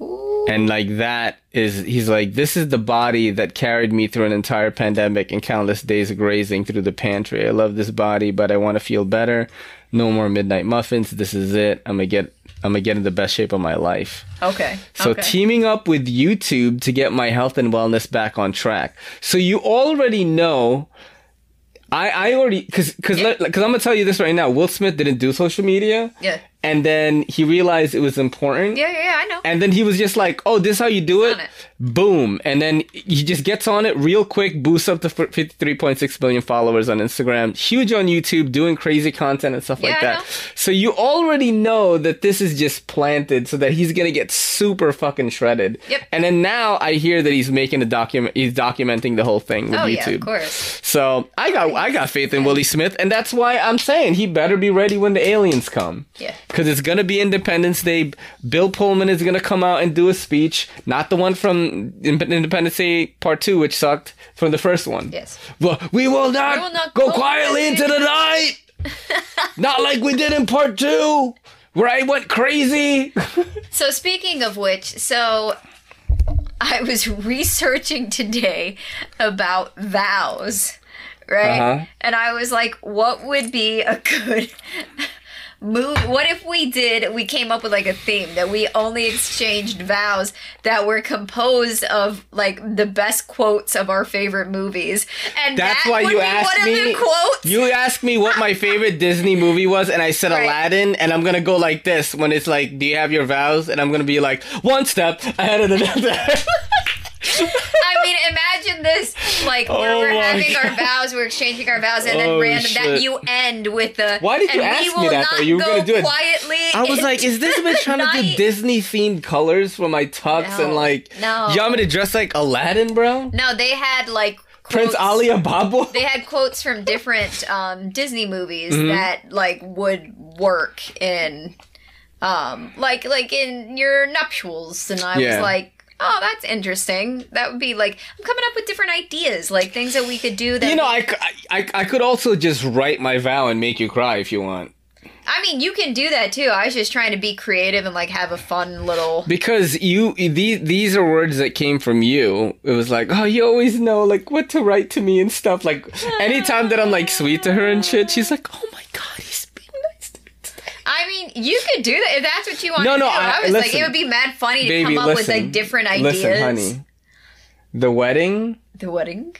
Ooh. And like that is, he's like, this is the body that carried me through an entire pandemic and countless days of grazing through the pantry. I love this body, but I want to feel better. No more midnight muffins. This is it. I'm gonna get, I'm gonna get in the best shape of my life. Okay. So okay. teaming up with YouTube to get my health and wellness back on track. So you already know. I, I already because because because I'm gonna tell you this right now. Will Smith didn't do social media, yeah. And then he realized it was important. Yeah, yeah, yeah, I know. And then he was just like, "Oh, this is how you do it." it. Boom! And then he just gets on it real quick, boosts up to 53.6 million followers on Instagram, huge on YouTube, doing crazy content and stuff like Yeah, I that. So you already know that this is just planted so that he's gonna get super fucking shredded. Yep. And then now I hear that he's making a document. He's documenting the whole thing with oh YouTube. yeah, of course. So I got I got faith in Willie Smith, and that's why I'm saying he better be ready when the aliens come. Yeah. Because it's gonna be Independence Day. Bill Pullman is gonna come out and do a speech, not the one from Independence Day Part Two, which sucked, from the first one. Yes. Well, we will not, We will not go go quietly into the night. not like we did in Part Two, where I went crazy. So speaking of which, so I was researching today about vows, right? Uh-huh. And I was like, what would be a good move? What if we did? We came up with like a theme that we only exchanged vows that were composed of like the best quotes of our favorite movies, and That's that why you asked me. of the quotes. You asked me what my favorite Disney movie was, and I said Right. Aladdin, and I'm gonna go like this when it's like, "Do you have your vows?" And I'm gonna be like, one step ahead of the. I mean, imagine this like where Oh we're having our vows, we're exchanging our vows, and then Oh, random that you end with the. Why did you and ask we me will that, though? You were gonna do it- quietly. I was like, "Is this bitch trying to do Disney themed colors for my tux and like, No. you want me to dress like Aladdin, bro? No, they had like Prince Ali Ababwa? They had quotes from different um, Disney movies Mm-hmm. that like would work in, um, like like in your nuptials, and I Yeah. was like. Oh, that's interesting. That would be like I'm coming up with different ideas, like things that we could do. That You know, I, I, I, c- I, I could also just write my vow and make you cry if you want. I mean, you can do that too. I was just trying to be creative and like have a fun little. Because you, these, these are words that came from you. It was like, oh, you always know like what to write to me and stuff. Like anytime that I'm like sweet to her and shit, she's like, oh my god, he's being nice to me. today." I mean, you could do that if that's what you want No, to no, do. I- I, was like, it would be mad funny to Baby, come up listen. with like different ideas. Listen, honey. The wedding The wedding.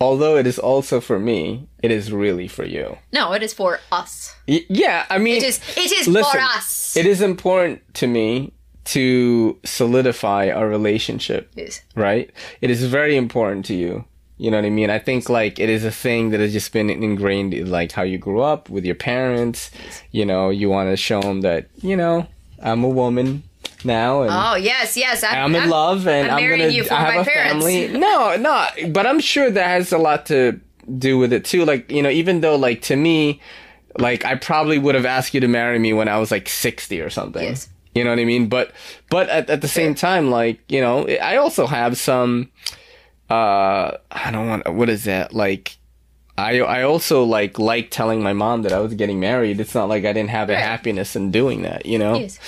although it is also for me, it is really for you. No, it is for us. Y- yeah, I mean, It is. It is Listen, for us. it is important to me to solidify our relationship, Yes. right? It is very important to you. You know what I mean? I think like it is a thing that has just been ingrained in like how you grew up with your parents. You know, you want to show them that, you know, I'm a woman now and Oh yes, yes. I'm, I'm in love and I'm I'm, marrying gonna you for I have my a parents. family. No, no, but I'm sure that has a lot to do with it too. Like, you know, even though like to me, like I probably would have asked you to marry me when I was like 60 or something. Yes. You know what I mean? But but at, at the same time, like, you know, I also have some uh I don't want what is that? Like I I also like like telling my mom that I was getting married. It's not like I didn't have a Right. happiness in doing that, you know? Yes.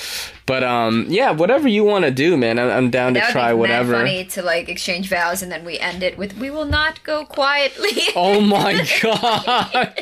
But um, yeah, whatever you want to do, man. I'm, I'm down to That would try whatever. funny to like exchange vows and then we end it with "We will not go quietly." Oh my god!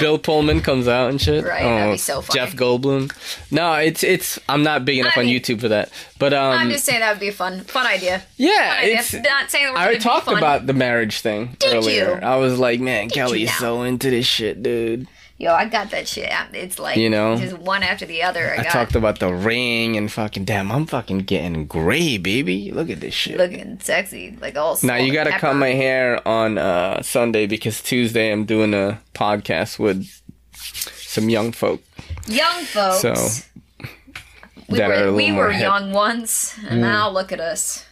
Bill Pullman comes out and shit. Right, oh, that'd be so funny. Jeff Goldblum. No, it's it's. I'm not big enough I on mean- YouTube for that. But um, I'm just saying that would be a fun, fun idea. yeah, Fun idea. it's. not saying I talked about the marriage thing Did earlier. you? I was like, man, you Kelly's now? so into this shit, dude. Yo, I got that shit. It's like You know? just one after the other. I, I talked about the ring and fucking damn, I'm fucking getting gray, baby. Look at this shit. looking sexy, like all. Now you gotta pepper. cut my hair on uh, Sunday because Tuesday I'm doing a podcast with some young folk. young folks. So, we that are a were we were hip. young once, and now look at us.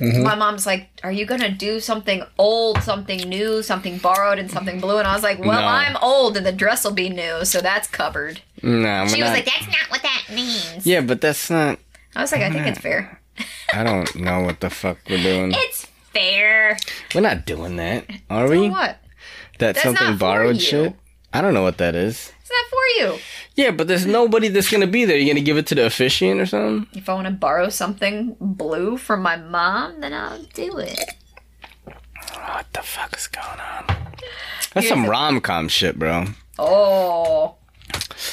Mm-hmm. My mom's like, "Are you gonna do something old, something new, something borrowed, and something blue?" And I was like, "Well, No. I'm old, and the dress will be new, so that's covered." No, She was not- like, "That's not what that means." yeah, but that's not. I was like, "I think it's fair. I don't know what the fuck we're doing. It's fair." We're not doing that, are we? What? That That's something borrowed shit. I don't know what that is. Not for you. Yeah, but there's nobody that's gonna be there. You gonna give it to the officiant or something? If I want to borrow something blue from my mom, then I'll do it. What the fuck is going on? That's some rom com shit, bro. Oh,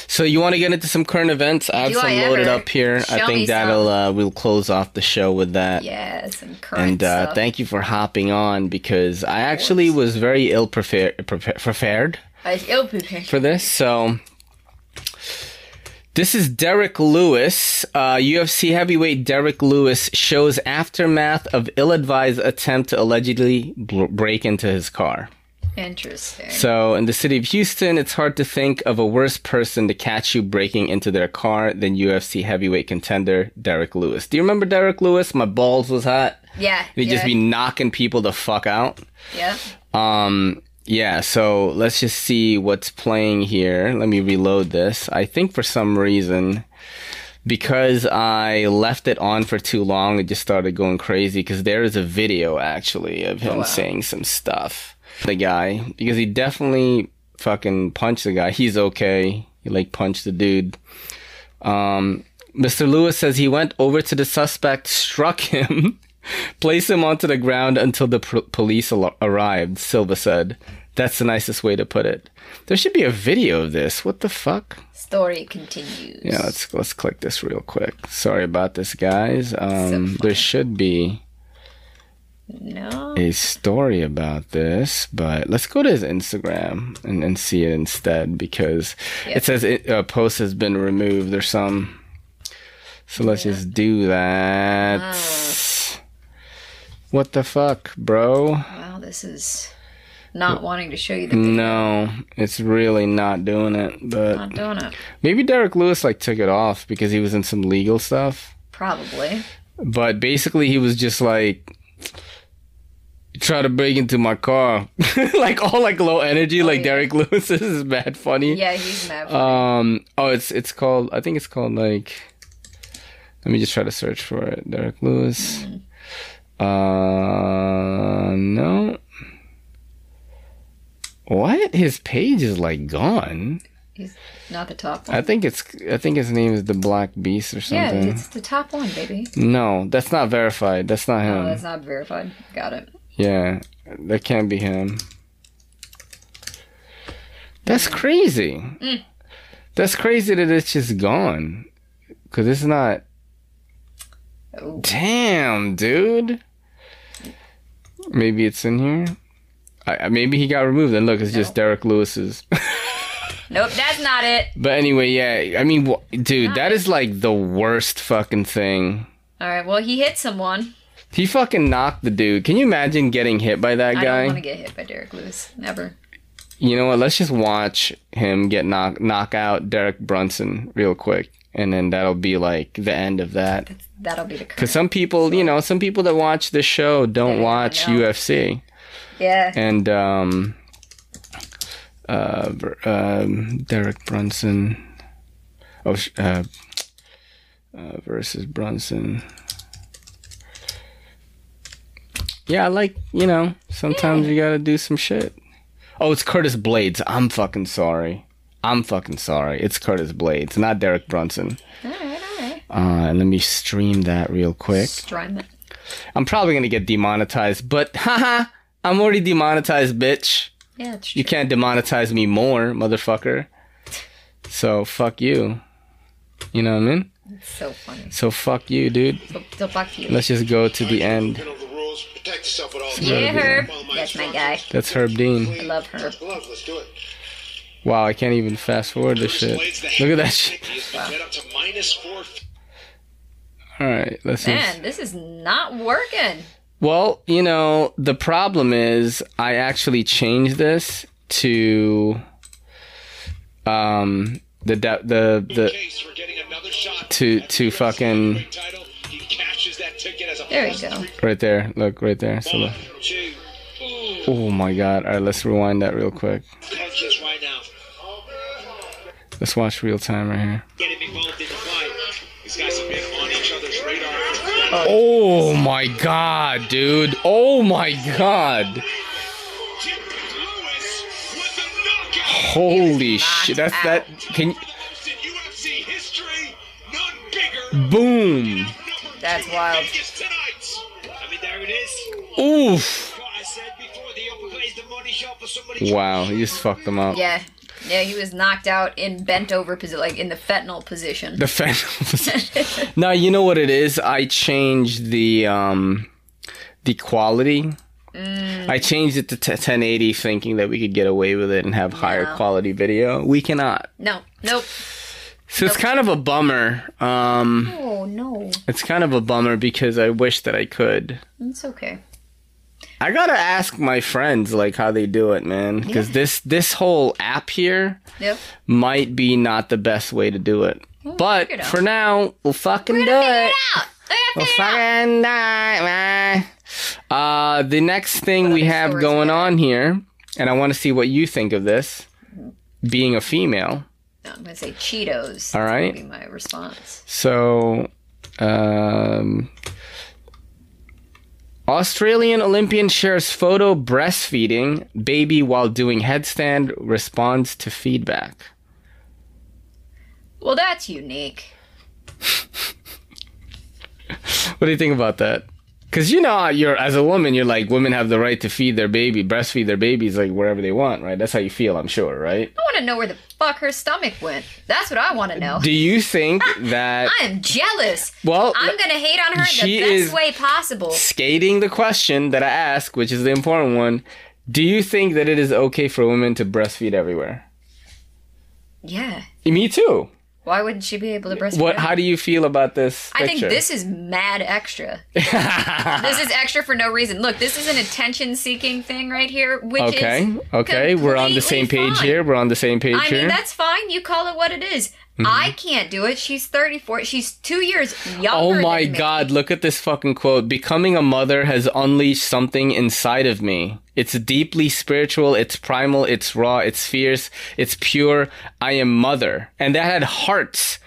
So you want to get into some current events? I have Do some I loaded up here. I think that'll uh, we'll close off the show with that. yes, and current And uh, thank you for hopping on because I actually was very ill prepared prepared I was ill prepared. for this. So this is Derrick Lewis, uh, UFC heavyweight Derrick Lewis shows aftermath of ill-advised attempt to allegedly bl- break into his car. Interesting. So, in the city of Houston, it's hard to think of a worse person to catch you breaking into their car than UFC heavyweight contender Derrick Lewis. Do you remember Derrick Lewis? My balls was hot. yeah. He'd yeah, just be knocking people the fuck out. Yeah. Um, yeah, so let's just see what's playing here. Let me reload this. I think for some reason, because I left it on for too long, it just started going crazy. Because there is a video actually of him wow. saying some stuff. The guy, because he definitely fucking punched the guy. He's okay. He like punched the dude. Um, Mr. Lewis says he went over to the suspect, struck him, placed him onto the ground until the pr- police al- arrived, Silva said. That's the nicest way to put it. There should be a video of this. What the fuck? Story continues. Yeah, let's let's click this real quick. Sorry about this, guys. Um, funny. there should be No. a story about this, but let's go to his Instagram and, and see it instead because Yep. it says it, a post has been removed or some. So let's just do that. Ah. What the fuck, bro? Wow, this is not wanting to show you the video. No, it's really not doing it. But Not doing it. maybe Derrick Lewis like took it off because he was in some legal stuff. Probably. But basically, he was just like try to break into my car, like all like low energy, like yeah. Derrick Lewis. This is bad funny. Yeah, he's mad. Um. Oh, it's it's called. I think it's called like. Let me just try to search for it. Derrick Lewis. Uh, no. What? His page is like gone. he's not the top one. I think it's. I think his name is the Black Beast or something. yeah, it's the top one, baby. No, that's not verified. That's not him. Oh, that's not verified. Got it. Yeah, that can't be him. That's crazy. Mm. That's crazy that it's just gone. Cause it's not. Oh. Damn, dude. Maybe it's in here. I, maybe he got removed. And look, it's just Derrick Lewis's. Nope, that's not it. but anyway, yeah. I mean, wh- dude, that is like the worst fucking thing. All right, well, he hit someone. He fucking knocked the dude. Can you imagine getting hit by that guy? I don't want to get hit by Derrick Lewis. Never. You know what? Let's just watch him get knock knock out Derek Brunson real quick, and then that'll be like the end of that. That'll be the Because some people, you know, some people that watch this show don't Yeah, watch UFC, Yeah. and um, uh, um, Derek Brunson, oh, uh, uh, versus Brunson. Yeah, I like you know. Sometimes you gotta do some shit. Oh, it's Curtis Blaydes. I'm fucking sorry. I'm fucking sorry. It's Curtis Blaydes, not Derek Brunson. All right, all right. Uh, and let me stream that real quick. Strime it. I'm probably gonna get demonetized, but haha, I'm already demonetized, bitch. Yeah, it's true. You can't demonetize me more, motherfucker. So fuck you. You know what I mean? It's so funny. So fuck you, dude. So, so fuck you. Let's just go to the end. You know the rules. Protect yourself at all Yeah, times. Herb. That's my guy. That's Herb Dean. I love Herb. Let's do it. Wow, I can't even fast forward this shit. Look at that shit. He's been get up to minus four. Alright, let's just. Man, this is not working. Well, you know, the problem is I actually changed this to um the de- the the Case for getting another shot. to to fucking heavyweight title. He cashes that ticket as a There we go. right there. Look right there. So look. two, Oh my god. All right, let's rewind that real quick. punches right now. Let's watch real time right here. Getting involved in the fight. These guys have been on each other's radar for quite Oh my god, dude. Oh my god. Jim Lewis with the knockout. Holy shit. That's that can Most in UFC history. None bigger. boom. That's wild. Vegas tonight. I mean, there it is. Oof. What I said before, the upper plays the money shot for somebody. Wow, he just fucked them up. Yeah. Yeah, he was knocked out in bent over position, like in the fentanyl position. The fan. now you know what it is. I changed the um the quality. I changed it to t- 1080, thinking that we could get away with it and have higher No. quality video. We cannot. no, nope. So it's kind of a bummer. Um, Oh no, it's kind of a bummer because I wish that I could. it's okay. I gotta ask my friends like how they do it, man. Because this this whole app here Yep. might be not the best way to do it. But figure it for now, we'll fucking do it. it Well, gotta figure it fucking man. Uh, the next thing we have going on here, and I want to see what you think of this, being a female. No, I'm gonna say Cheetos. All right. Be my response. So, um, Australian Olympian shares photo breastfeeding baby while doing headstand responds to feedback. Well, that's unique. What do you think about that? Because you know, you're as a woman, you're like women have the right to feed their baby, breastfeed their babies like wherever they want, right? That's how you feel, I'm sure, right? I want to know where the fuck her stomach went. That's what I want to know. Do you think that I am jealous. well, I'm gonna hate on her in She the best is- way possible. skating the question that I ask, which is the important one? Do you think that it is okay for women to breastfeed everywhere? Yeah. Me too. Why wouldn't she be able to breastfeed? What? How do you feel about this I think this is mad extra. this is extra for no reason. Look, this is an attention-seeking thing right here, which okay, is okay, we're on the same page fine. here. We're on the same page I here. mean, that's fine. You call it what it is. Mm-hmm. I can't do it. She's 34. She's two years younger. Oh my god, look at this fucking quote. Becoming a mother has unleashed something inside of me. It's deeply spiritual, it's primal, it's raw, it's fierce, it's pure. I am mother. And that had hearts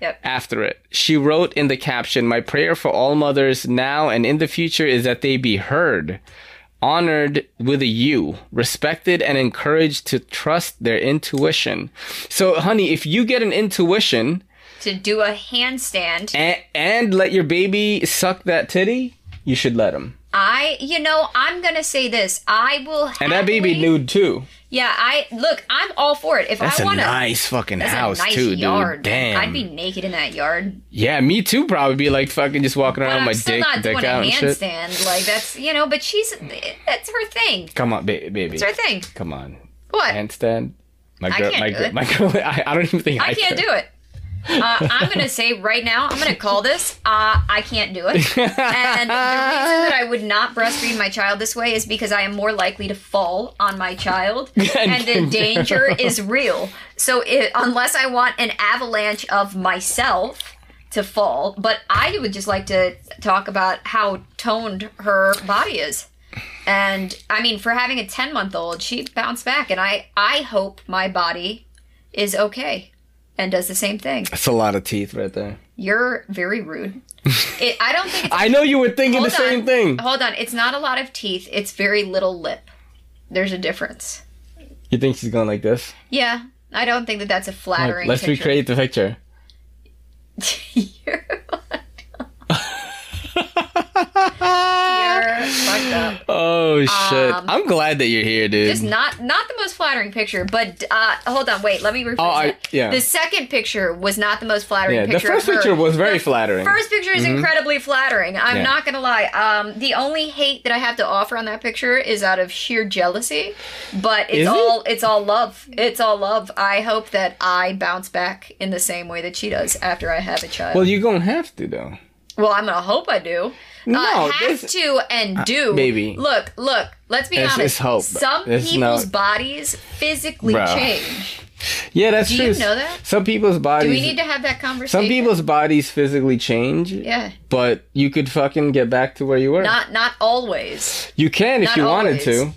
Yep. after it. She wrote in the caption, My prayer for all mothers now and in the future is that they be heard, honored with a U, respected and encouraged to trust their intuition. So, honey, if you get an intuition, To do a handstand. and, and let your baby suck that titty, you should let him. I, you know, I'm gonna say this. I will. And that baby nude too. Yeah, I look. I'm all for it. If That's I a want to, nice fucking house a nice too, yard. dude. Damn. I'd be naked in that yard. yeah, me too. Probably be like fucking just walking around with my still dick, not dick doing out a and shit. handstand. Like that's you know. But she's that's her thing. Come on, ba- baby. It's her thing. Come on. What? Handstand. My I girl, can't my do girl, it. my girl. I, I don't even think I, I can't could. do it. Uh, I'm gonna say right now. I'm gonna call this. Uh, I can't do it. And the reason that I would not breastfeed my child this way is because I am more likely to fall on my child, and the danger is real. So it, unless I want an avalanche of myself to fall, but I would just like to talk about how toned her body is. And I mean, for having a 10 month old, she bounced back, and I I hope my body is okay and does the same thing. That's a lot of teeth right there. You're very rude. It, I don't think. I know you were thinking the same on, thing. Hold on, it's not a lot of teeth. It's very little lip. There's a difference. You think she's going like this? Yeah, I don't think that that's a Like, flattering. let's picture. recreate the picture. You're fucked up. Oh shit! Um, I'm glad that you're here, dude. It's not not the most flattering picture, but uh, hold on, wait, let me rephrase Oh, I- yeah. The second picture was not the most flattering yeah, the first picture was very The flattering. Mm-hmm. First picture is incredibly flattering. I'm Yeah. not gonna lie. Um, the only hate that I have to offer on that picture is out of sheer jealousy, but it's Is it? all it's all love. It's all love. I hope that I bounce back in the same way that she does after I have a child. well, Well, you're gonna have to though. I'm gonna hope I do. No, uh, have this- to and do. Maybe. Look, look. Let's be It's- honest. it's hope. Some It's people's bodies physically Bro. change. Yeah, that's Do true. you know that? Some people's bodies. Do we need to have that conversation? some people's bodies physically change. Yeah. But you could fucking get back to where you were. Not not always. you can if not you wanted to,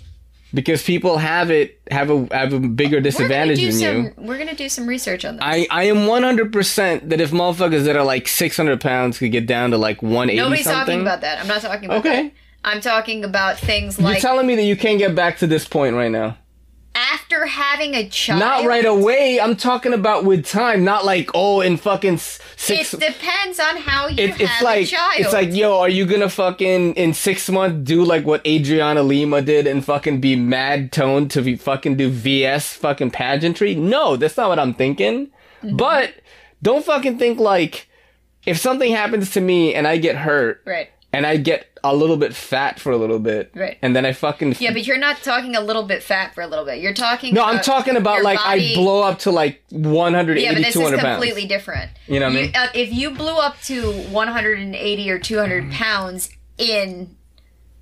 because people have it have a have a bigger disadvantage than gonna you. We're gonna do some research on this. I, I am 100% that if motherfuckers that are like 600 pounds could get down to like 180 Nobody's something. talking about that. I'm not talking about Okay. that. I'm talking about things like You're telling me that you can't get back to this point right now? after having a child. Not right away. I'm talking about with time, not like oh in fucking six. It depends on how you It, have it's like a child. it's like yo, are you gonna fucking in six months do like what Adriana Lima did and fucking be mad toned to be fucking do VS fucking pageantry? No, that's not what I'm thinking. Mm-hmm. But don't fucking think like if something happens to me and I get hurt right. And I get a little bit fat for a little bit, Right. and then I fucking Yeah, but you're not talking a little bit fat for a little bit. You're talking. no, I'm talking about like body- I blow up to like 180, Yeah, but this is 200 pounds. completely different. You know what I mean? Uh, if you blew up to 180 or 200 pounds in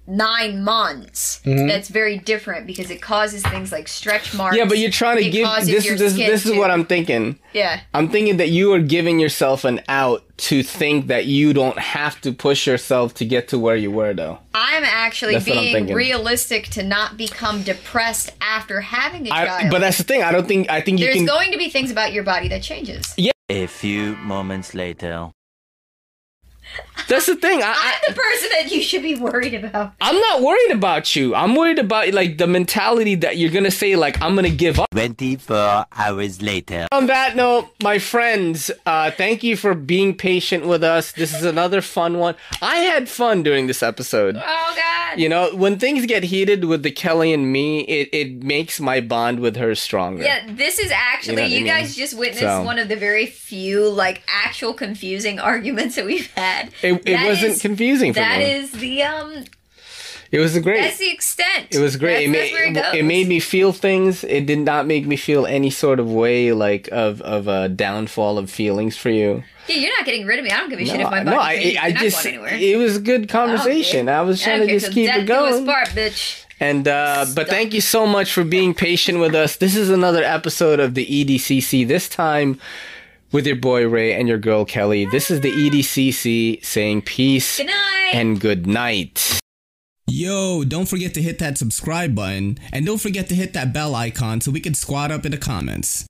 nine months, that's very different because it causes things like stretch marks. Mm-hmm. Yeah, but you're trying to give this is this, this is what I'm thinking. Yeah. I'm thinking that you are giving yourself an out to think that you don't have to push yourself to get to where you were though. I'm actually That's what I'm being realistic to not become depressed after having a I, child. but that's the thing. I don't think I think you There's can going to be things about your body that changes. Yeah. A few moments later. That's the thing. I, I'm the person that you should be worried about. I'm not worried about you. I'm worried about like the mentality that you're going to say like I'm going to give up. 24 hours later. On that note, my friends, uh, thank you for being patient with us. This is another fun one. I had fun during this episode. Oh God. You know, when things get heated with the Kelly and me, it, it makes my bond with her stronger. Yeah, this is actually You know what I mean? guys just witnessed So- one of the very few like actual confusing arguments that we've had. It, it That wasn't is- confusing for That me. is the um it was great. that's the extent. It was great. It, That's, where made, it, it made me feel things. It did not make me feel any sort of way like of, of a downfall of feelings for you. Yeah, you're not getting rid of me. I don't give a shit if my no, body I. I not just it was a good conversation. I, was trying don't to just keep it going. part, bitch. And uh, but thank you so much for being patient with us. This is another episode of the EDCC. This time with your boy Ray and your girl Kelly. This is the EDCC saying peace Good night. and good night. Yo, don't forget to hit that subscribe button and don't forget to hit that bell icon so we can squat up in the comments.